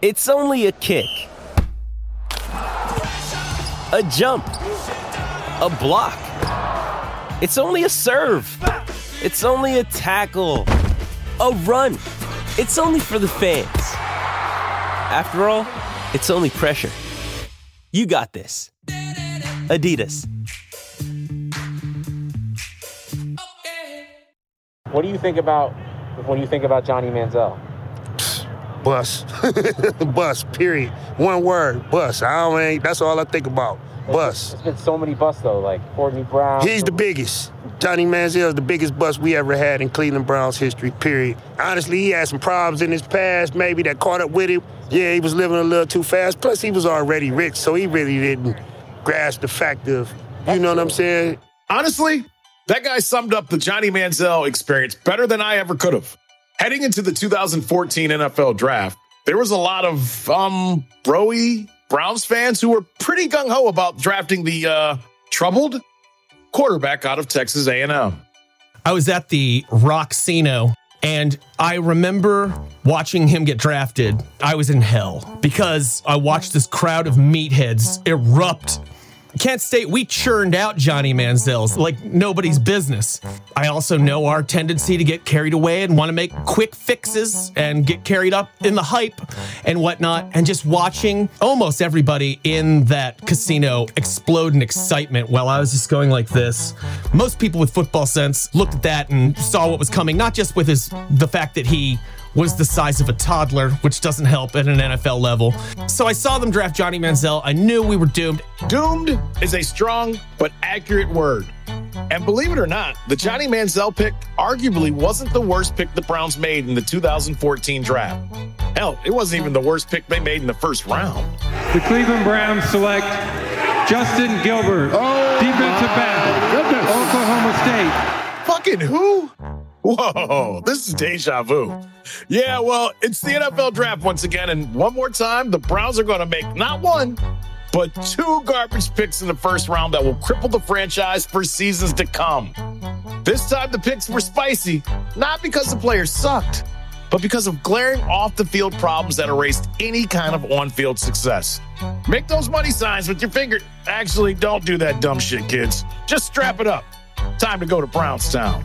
It's only a kick, a jump, a block. It's only a serve. It's only a tackle, a run. It's only for the fans. After all, it's only pressure. You got this. Adidas. What do you think about when you think about Johnny Manziel? Bus. bus, period. One word, bus. I don't mean, that's all I think about. Bus. There's been so many busts though, like Courtney Brown. He's the biggest. Johnny Manziel is the biggest bust we ever had in Cleveland Browns history, period. Honestly, he had some problems in his past, maybe that caught up with him. Yeah, he was living a little too fast. Plus, he was already rich, so he really didn't grasp the fact of, you know what I'm saying? Honestly, that guy summed up the Johnny Manziel experience better than I ever could have. Heading into the 2014 NFL draft, there was a lot of um broy Browns fans who were pretty gung ho about drafting the uh, troubled quarterback out of Texas A&M. I was at the Rocksino and I remember watching him get drafted. I was in hell because I watched this crowd of meatheads erupt Kent State, we churned out Johnny Manziel's like nobody's business. I also know our tendency to get carried away and want to make quick fixes and get carried up in the hype and whatnot. And just watching almost everybody in that casino explode in excitement while I was just going like this. Most people with football sense looked at that and saw what was coming, not just with his the fact that he was the size of a toddler, which doesn't help at an NFL level. So I saw them draft Johnny Manziel. I knew we were doomed. Doomed is a strong but accurate word. And believe it or not, the Johnny Manziel pick arguably wasn't the worst pick the Browns made in the 2014 draft. Hell, it wasn't even the worst pick they made in the first round. The Cleveland Browns select Justin Gilbert, oh, defensive back, Oklahoma State. Fucking who? Whoa, this is deja vu. Yeah, well, it's the NFL draft once again. And one more time, the Browns are going to make not one, but two garbage picks in the first round that will cripple the franchise for seasons to come. This time, the picks were spicy, not because the players sucked, but because of glaring off the field problems that erased any kind of on field success. Make those money signs with your finger. Actually, don't do that dumb shit, kids. Just strap it up. Time to go to Brownstown.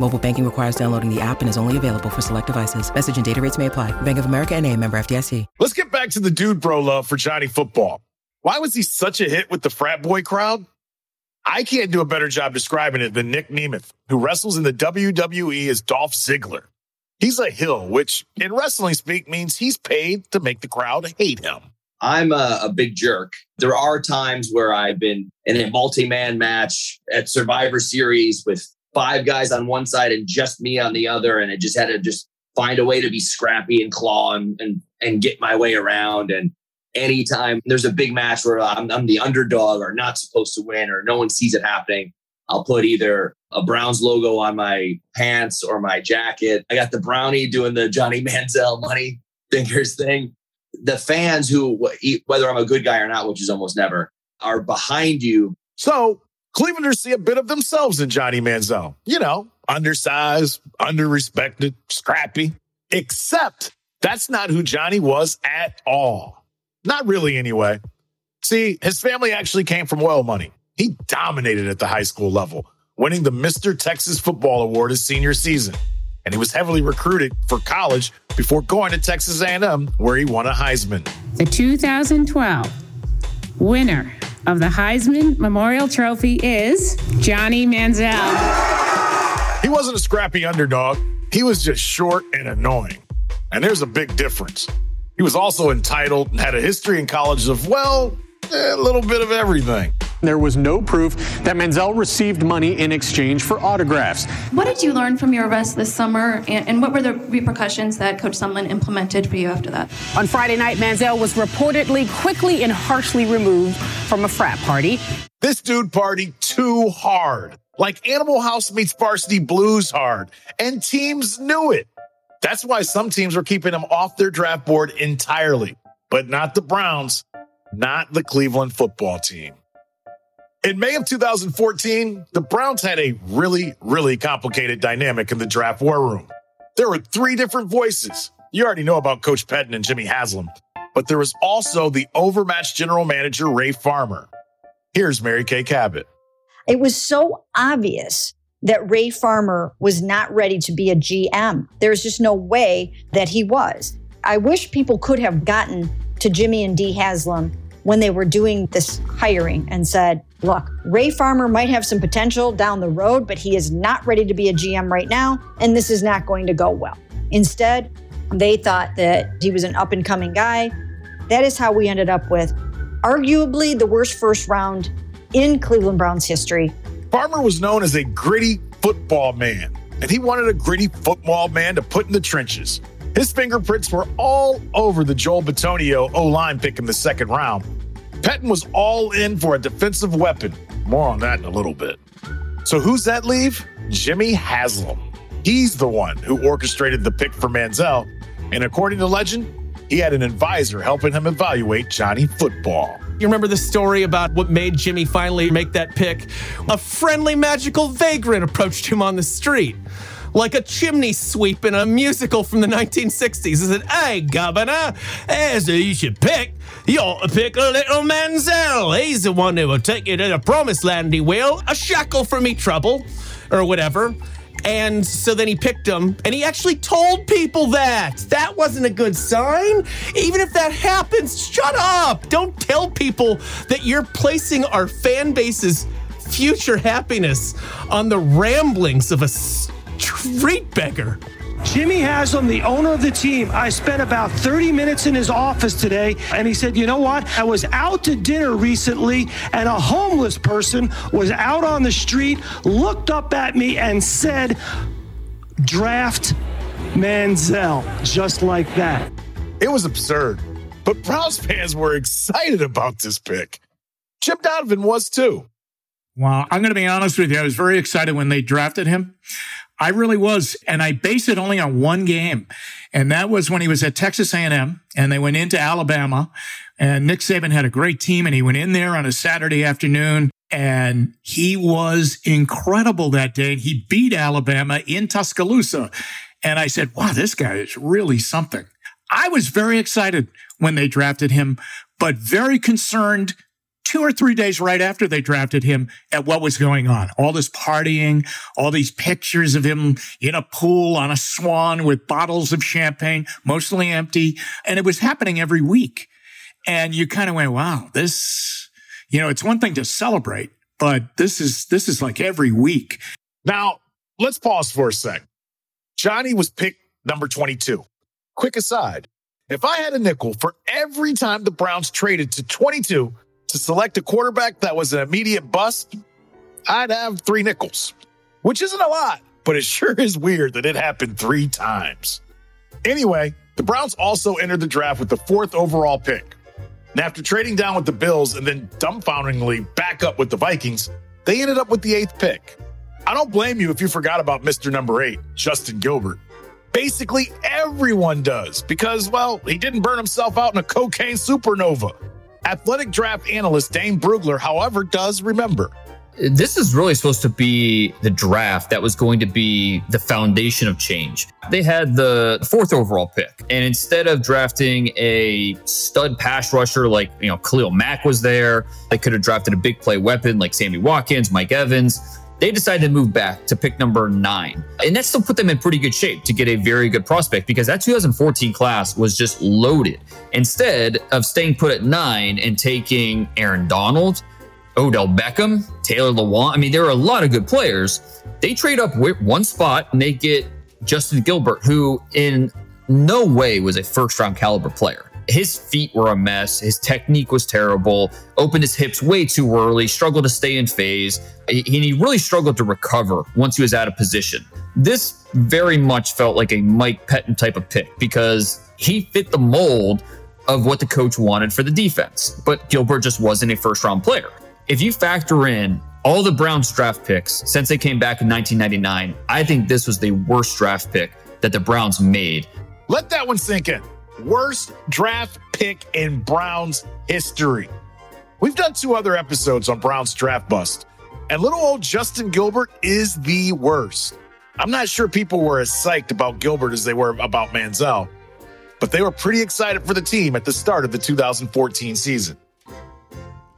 Mobile banking requires downloading the app and is only available for select devices. Message and data rates may apply. Bank of America and a member FDIC. Let's get back to the dude bro love for Johnny football. Why was he such a hit with the frat boy crowd? I can't do a better job describing it than Nick Nemeth, who wrestles in the WWE as Dolph Ziggler. He's a heel, which in wrestling speak means he's paid to make the crowd hate him. I'm a, a, big jerk. There are times where I've been in a multi-man match at Survivor Series with five guys on one side and just me on the other, and I just had to just find a way to be scrappy and claw and and, and get my way around. And anytime there's a big match where I'm, I'm the underdog or not supposed to win or no one sees it happening, I'll put either a Browns logo on my pants or my jacket. I got the brownie doing the Johnny Manziel money fingers thing the fans who, whether I'm a good guy or not, which is almost never, are behind you. So Clevelanders see a bit of themselves in Johnny Manziel. You know, undersized, underrespected, scrappy. Except that's not who Johnny was at all. Not really, anyway. See, his family actually came from oil money. He dominated at the high school level, winning the Mr. Texas Football Award his senior season. and he was heavily recruited for college before going to Texas A&M, where he won a Heisman. The 2012 winner of the Heisman Memorial Trophy is Johnny Manziel. He wasn't a scrappy underdog. He was just short and annoying. And there's a big difference. He was also entitled and had a history in college of, well, eh, a little bit of everything. There was no proof that Manziel received money in exchange for autographs. What did you learn from your arrest this summer, and, and what were the repercussions that Coach Sumlin implemented for you after that? On Friday night, Manziel was reportedly quickly and harshly removed from a frat party. This dude partied too hard, like Animal House meets Varsity Blues hard, and teams knew it. That's why some teams were keeping him off their draft board entirely, but not the Browns, not the Cleveland football team. In May of 2014, the Browns had a really, really complicated dynamic in the draft war room. There were three different voices. You already know about Coach Pettine and Jimmy Haslam, but there was also the overmatched general manager, Ray Farmer. Here's Mary Kay Cabot. It was so obvious that Ray Farmer was not ready to be a GM. There's just no way that he was. I wish people could have gotten to Jimmy and Dee Haslam when they were doing this hiring and said, look, Ray Farmer might have some potential down the road, but he is not ready to be a GM right now, and this is not going to go well. Instead, they thought that he was an up and coming guy. That is how we ended up with arguably the worst first round in Cleveland Browns history. Farmer was known as a gritty football man, and he wanted a gritty football man to put in the trenches. His fingerprints were all over the Joel Bitonio O line pick in the second round. Pettine was all in for a defensive weapon. More on that in a little bit. So who's that leave? Jimmy Haslam. He's the one who orchestrated the pick for Manziel, and according to legend, he had an advisor helping him evaluate Johnny football. You remember the story about what made Jimmy finally make that pick? A friendly magical vagrant approached him on the street like a chimney sweep in a musical from the 1960s. Is it, Hey, Governor, here's who you should pick. You ought to pick a little Manziel. He's the one who will take you to the promised land, he will. A shackle for me trouble, or whatever. And so then he picked him, and he actually told people that. That wasn't a good sign. Even if that happens, shut up. Don't tell people that you're placing our fan base's future happiness on the ramblings of a street beggar. Jimmy Haslam, the owner of the team, I spent about 30 minutes in his office today, and he said, You know what? I was out to dinner recently, and a homeless person was out on the street, looked up at me, and said, Draft Manziel, just like that. It was absurd, but Browns fans were excited about this pick. Jim Donovan was too. Well, I'm going to be honest with you. I was very excited when they drafted him. I really was. And I base it only on one game. And that was when he was at Texas A&M and they went into Alabama and Nick Saban had a great team and he went in there on a Saturday afternoon and he was incredible that day. He beat Alabama in Tuscaloosa. And I said, wow, this guy is really something. I was very excited when they drafted him, but very concerned two or three days right after they drafted him at what was going on. All this partying, all these pictures of him in a pool on a swan with bottles of champagne, mostly empty. And it was happening every week. And you kind of went, wow, this, you know, it's one thing to celebrate, but this is, this is like every week. Now, let's pause for a sec. Johnny was picked number 22. Quick aside. If I had a nickel for every time the Browns traded to 22 to select a quarterback that was an immediate bust, I'd have three nickels, which isn't a lot, but it sure is weird that it happened three times. Anyway, the Browns also entered the draft with the fourth overall pick. And after trading down with the Bills and then dumbfoundingly back up with the Vikings, they ended up with the eighth pick. I don't blame you if you forgot about Mr. Number Eight, Justin Gilbert. Basically, everyone does because, well, he didn't burn himself out in a cocaine supernova. Athletic draft analyst Dane Brugler, however, does remember. This is really supposed to be the draft that was going to be the foundation of change. They had the fourth overall pick, and instead of drafting a stud pass rusher like, you know, Khalil Mack was there, they could have drafted a big play weapon like Sammy Watkins, Mike Evans. They decided to move back to pick number nine. And that still put them in pretty good shape to get a very good prospect because that 2014 class was just loaded. Instead of staying put at nine and taking Aaron Donald, Odell Beckham, Taylor Lewan, I mean, there are a lot of good players. They trade up one spot and they get Justin Gilbert, who in no way was a first round caliber player his feet were a mess. His technique was terrible. Opened his hips way too early. Struggled to stay in phase. And he really struggled to recover once he was out of position. This very much felt like a Mike Pettine type of pick because he fit the mold of what the coach wanted for the defense. But Gilbert just wasn't a first round player. If you factor in all the Browns draft picks since they came back in 1999, I think this was the worst draft pick that the Browns made. Let that one sink in worst draft pick in Browns history. We've done two other episodes on Browns draft bust, and little old Justin Gilbert is the worst. I'm not sure people were as psyched about Gilbert as they were about Manziel, but they were pretty excited for the team at the start of the 2014 season.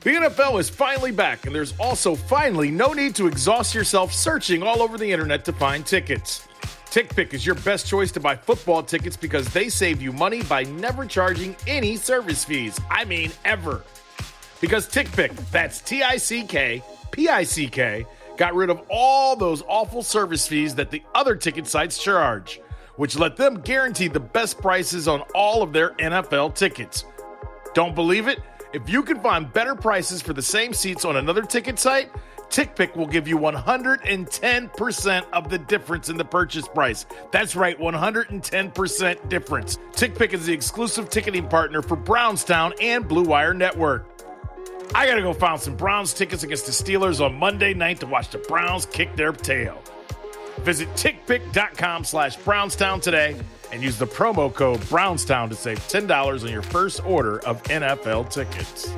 The NFL is finally back, and there's also finally no need to exhaust yourself searching all over the internet to find tickets. TickPick is your best choice to buy football tickets because they save you money by never charging any service fees. I mean, ever. Because TickPick, that's T I C K P I C K, got rid of all those awful service fees that the other ticket sites charge, which let them guarantee the best prices on all of their NFL tickets. Don't believe it? If you can find better prices for the same seats on another ticket site, TickPick will give you 110% of the difference in the purchase price. That's right, 110% difference. TickPick is the exclusive ticketing partner for Brownstown and Blue Wire Network. I gotta go find some Browns tickets against the Steelers on Monday night to watch the Browns kick their tail. Visit tickpick.com slash Brownstown today and use the promo code Brownstown to save $10 on your first order of NFL tickets.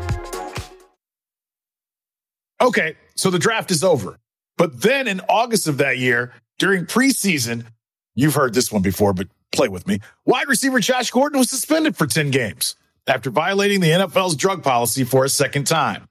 Okay, so the draft is over. But then in August of that year, during preseason, you've heard this one before, but play with me. Wide receiver Josh Gordon was suspended for 10 games after violating the NFL's drug policy for a second time.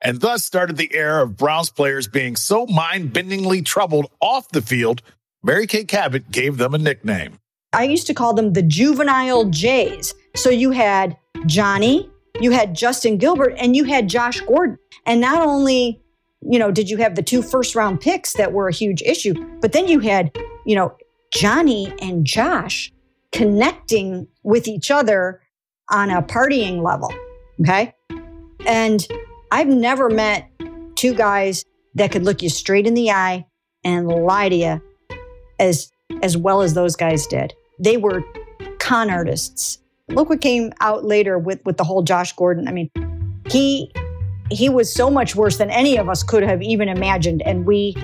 And thus started the era of Browns players being so mind bendingly troubled off the field, Mary Kay Cabot gave them a nickname. I used to call them the juvenile Jays. So you had Johnny, you had Justin Gilbert, and you had Josh Gordon. And not only, you know, did you have the two first round picks that were a huge issue, but then you had, you know, Johnny and Josh connecting with each other on a partying level. Okay. And I've never met two guys that could look you straight in the eye and lie to you as as well as those guys did. They were con artists. Look what came out later with with the whole Josh Gordon. I mean, he he was so much worse than any of us could have even imagined and we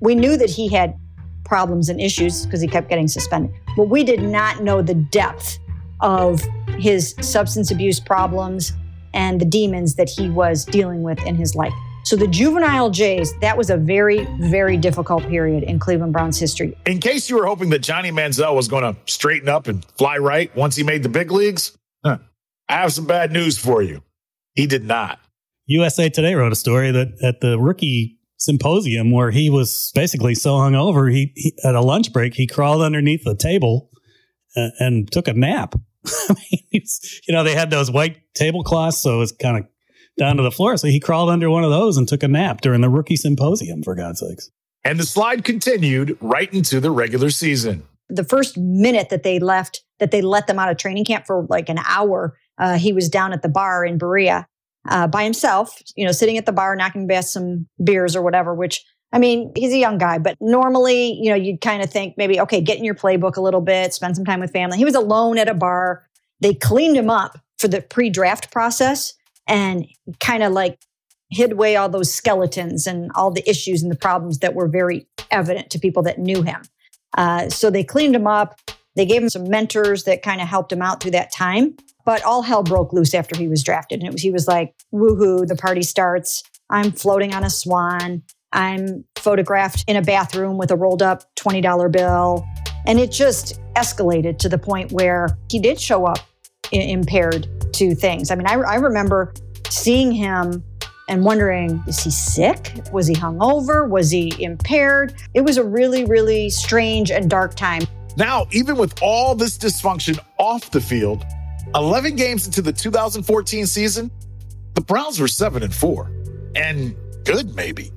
we knew that he had problems and issues because he kept getting suspended but we did not know the depth of his substance abuse problems and the demons that he was dealing with in his life so the juvenile jays that was a very very difficult period in cleveland browns history. In case you were hoping that johnny manziel was going to straighten up and fly right once he made the big leagues huh, i have some bad news for you. He did not. USA Today wrote a story that at the rookie symposium where he was basically so hungover, he, he at a lunch break he crawled underneath the table and, and took a nap. I mean, you know, they had those white tablecloths, so it was kind of down to the floor. So he crawled under one of those and took a nap during the rookie symposium, for God's sakes. And the slide continued right into the regular season. The first minute that they left, that they let them out of training camp for like an hour, uh, he was down at the bar in Berea uh, by himself, you know, sitting at the bar, knocking back some beers or whatever, which I mean, he's a young guy, but normally, you know, you'd kind of think maybe, okay, get in your playbook a little bit, spend some time with family. He was alone at a bar. They cleaned him up for the pre draft process and kind of like hid away all those skeletons and all the issues and the problems that were very evident to people that knew him. Uh, so they cleaned him up. They gave him some mentors that kind of helped him out through that time. But all hell broke loose after he was drafted. And was, he was like, woohoo, the party starts. I'm floating on a swan. I'm photographed in a bathroom with a rolled up $20 bill. And it just escalated to the point where he did show up impaired to things. I mean, I, I remember seeing him and wondering is he sick? Was he hungover? Was he impaired? It was a really, really strange and dark time. Now, even with all this dysfunction off the field, 11 games into the 2014 season, the Browns were 7 and 4. And good, maybe.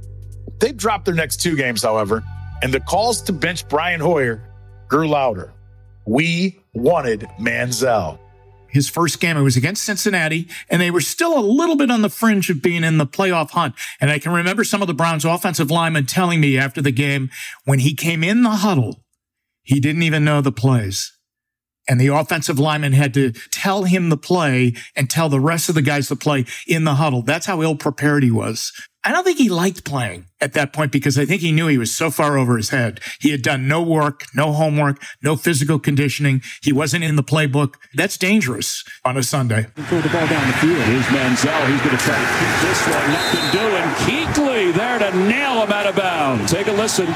They dropped their next two games, however, and the calls to bench Brian Hoyer grew louder. We wanted Manziel. His first game, it was against Cincinnati, and they were still a little bit on the fringe of being in the playoff hunt. And I can remember some of the Browns' offensive linemen telling me after the game when he came in the huddle, he didn't even know the plays. And the offensive lineman had to tell him the play and tell the rest of the guys the play in the huddle. That's how ill prepared he was. I don't think he liked playing at that point because I think he knew he was so far over his head. He had done no work, no homework, no physical conditioning. He wasn't in the playbook. That's dangerous on a Sunday. Throw the ball down the field. Here's Manziel. He's going to try this one. Nothing doing. Kuechly there to nail him out of bounds. Take a listen.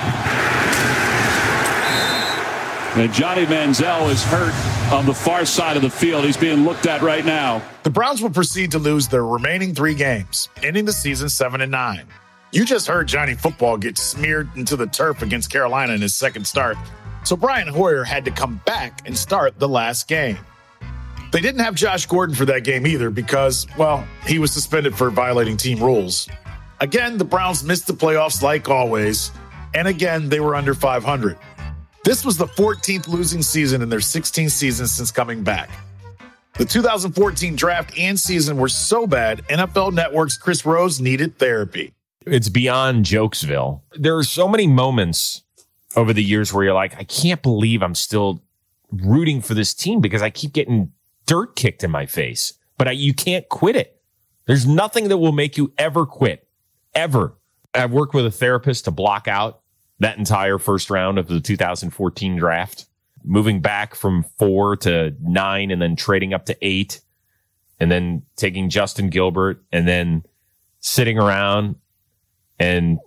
And Johnny Manziel is hurt on the far side of the field. He's being looked at right now. The Browns will proceed to lose their remaining three games, ending the season 7 and 9. You just heard Johnny Football get smeared into the turf against Carolina in his second start, so Brian Hoyer had to come back and start the last game. They didn't have Josh Gordon for that game either because, well, he was suspended for violating team rules. Again, the Browns missed the playoffs like always, and again, they were under 500. This was the 14th losing season in their 16 seasons since coming back. The 2014 draft and season were so bad, NFL Network's Chris Rose needed therapy. It's beyond Jokesville. There are so many moments over the years where you're like, I can't believe I'm still rooting for this team because I keep getting dirt kicked in my face, but I, you can't quit it. There's nothing that will make you ever quit, ever. I've worked with a therapist to block out that entire first round of the 2014 draft, moving back from four to nine and then trading up to eight and then taking Justin Gilbert and then sitting around and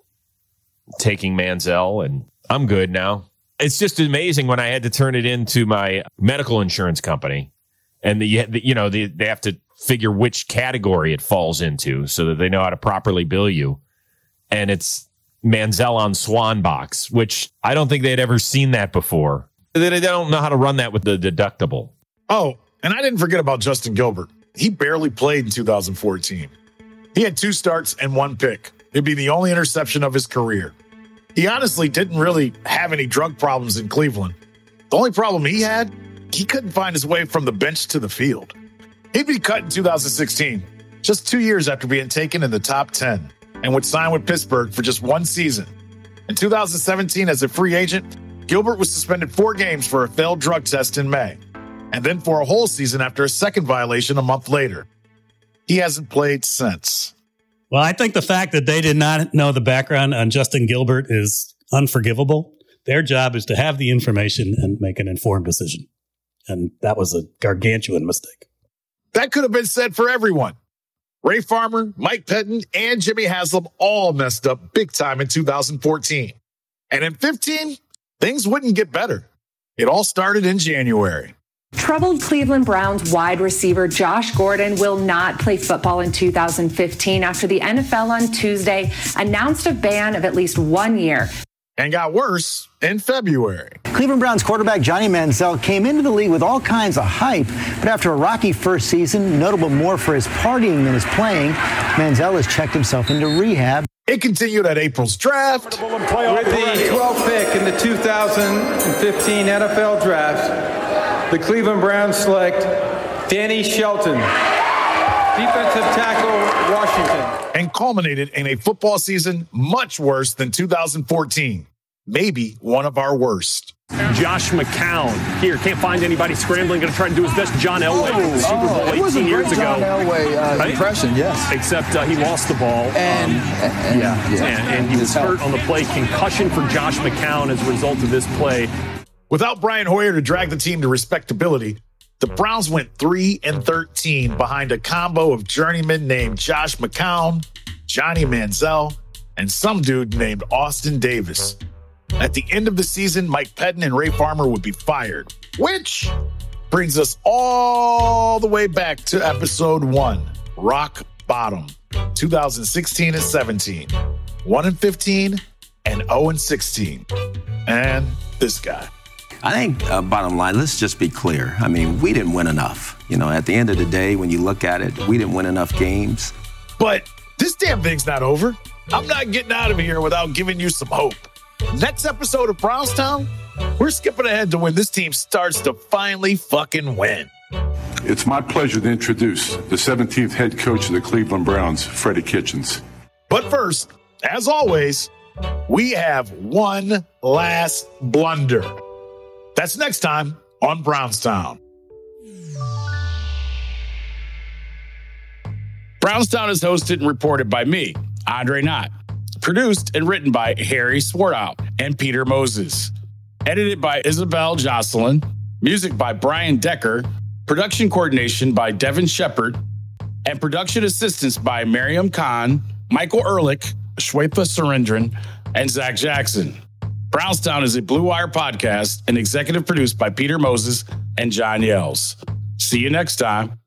taking Manziel and I'm good now. It's just amazing when I had to turn it into my medical insurance company and the, you know, the, they have to figure which category it falls into so that they know how to properly bill you. And it's Manziel on Swan Box, which I don't think they'd ever seen that before. They don't know how to run that with the deductible. Oh, and I didn't forget about Justin Gilbert. He barely played in 2014. He had two starts and one pick. It'd be the only interception of his career. He honestly didn't really have any drug problems in Cleveland. The only problem he had, he couldn't find his way from the bench to the field. He'd be cut in 2016, just two years after being taken in the top 10 and would sign with Pittsburgh for just one season. In 2017, as a free agent, Gilbert was suspended four games for a failed drug test in May, and then for a whole season after a second violation a month later. He hasn't played since. Well, I think the fact that they did not know the background on Justin Gilbert is unforgivable. Their job is to have the information and make an informed decision. And that was a gargantuan mistake. That could have been said for everyone. Ray Farmer, Mike Pettine, and Jimmy Haslam all messed up big time in 2014. And in 15, things wouldn't get better. It all started in January. Troubled Cleveland Browns wide receiver Josh Gordon will not play football in 2015 after the NFL on Tuesday announced a ban of at least one year and got worse in February. Cleveland Browns quarterback Johnny Manziel came into the league with all kinds of hype, but after a rocky first season, notable more for his partying than his playing, Manziel has checked himself into rehab. It continued at April's draft. With the 12th pick in the 2015 NFL Draft, the Cleveland Browns select Danny Shelton, defensive tackle, Washington. And culminated in a football season much worse than 2014 maybe one of our worst. Josh McCown here can't find anybody scrambling. Going to try and do his best. John Elway, oh, Super Bowl oh, 18 years ago. John Elway uh, right? impression, yes. Except uh, he lost the ball. And, um, and yeah, yeah, and, and he was hurt on the play. Concussion for Josh McCown as a result of this play. Without Brian Hoyer to drag the team to respectability, the Browns went 3 and 13 behind a combo of journeymen named Josh McCown, Johnny Manziel, and some dude named Austin Davis. At the end of the season, Mike Pettine and Ray Farmer would be fired, which brings us all the way back to episode one rock bottom. 2016 and 17, 1 and 15, and 0 and 16. And this guy. I think, uh, bottom line, let's just be clear. I mean, we didn't win enough. You know, at the end of the day, when you look at it, we didn't win enough games. But this damn thing's not over. I'm not getting out of here without giving you some hope. Next episode of Brownstown, we're skipping ahead to when this team starts to finally fucking win. It's my pleasure to introduce the 17th head coach of the Cleveland Browns, Freddie Kitchens. But first, as always, we have one last blunder. That's next time on Brownstown. Brownstown is hosted and reported by me, Andre Knott. Produced and written by Harry Swartout and Peter Moses. Edited by Isabel Jocelyn. Music by Brian Decker. Production coordination by Devin Shepard. And production assistance by Miriam Khan, Michael Ehrlich, Shweta Surendran, and Zach Jackson. Brownstown is a Blue Wire podcast and executive produced by Peter Moses and John Yells. See you next time.